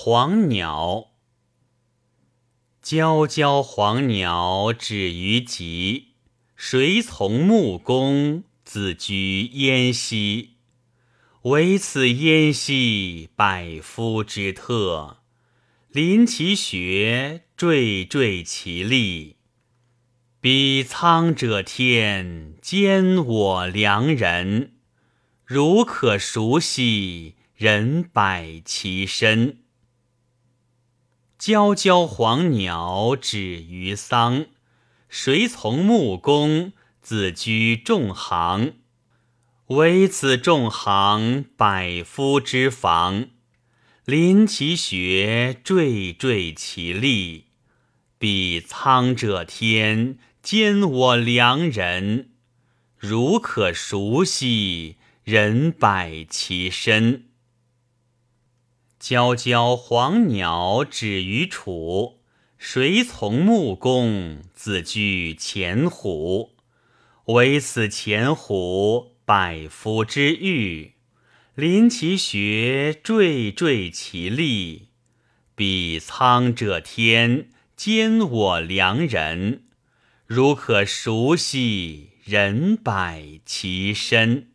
黄鸟，皎皎黄鸟止于极，谁从木工自居燕兮？惟此燕兮，百夫之特。临其穴，惴惴其力。彼苍者天，兼我良人。如可熟悉，人百其身。皎皎黄鸟止于桑，谁从木工自居众行？惟此众行，百夫之防。临其穴，惴惴其力。彼苍者天，兼我良人。如可熟悉。人百其身，皎皎黄鸟止于楚。谁从木工自居前虎？惟此前虎，百夫之御。临其穴，惴惴其力。彼苍者天，兼我良人。如可熟悉，人百其身。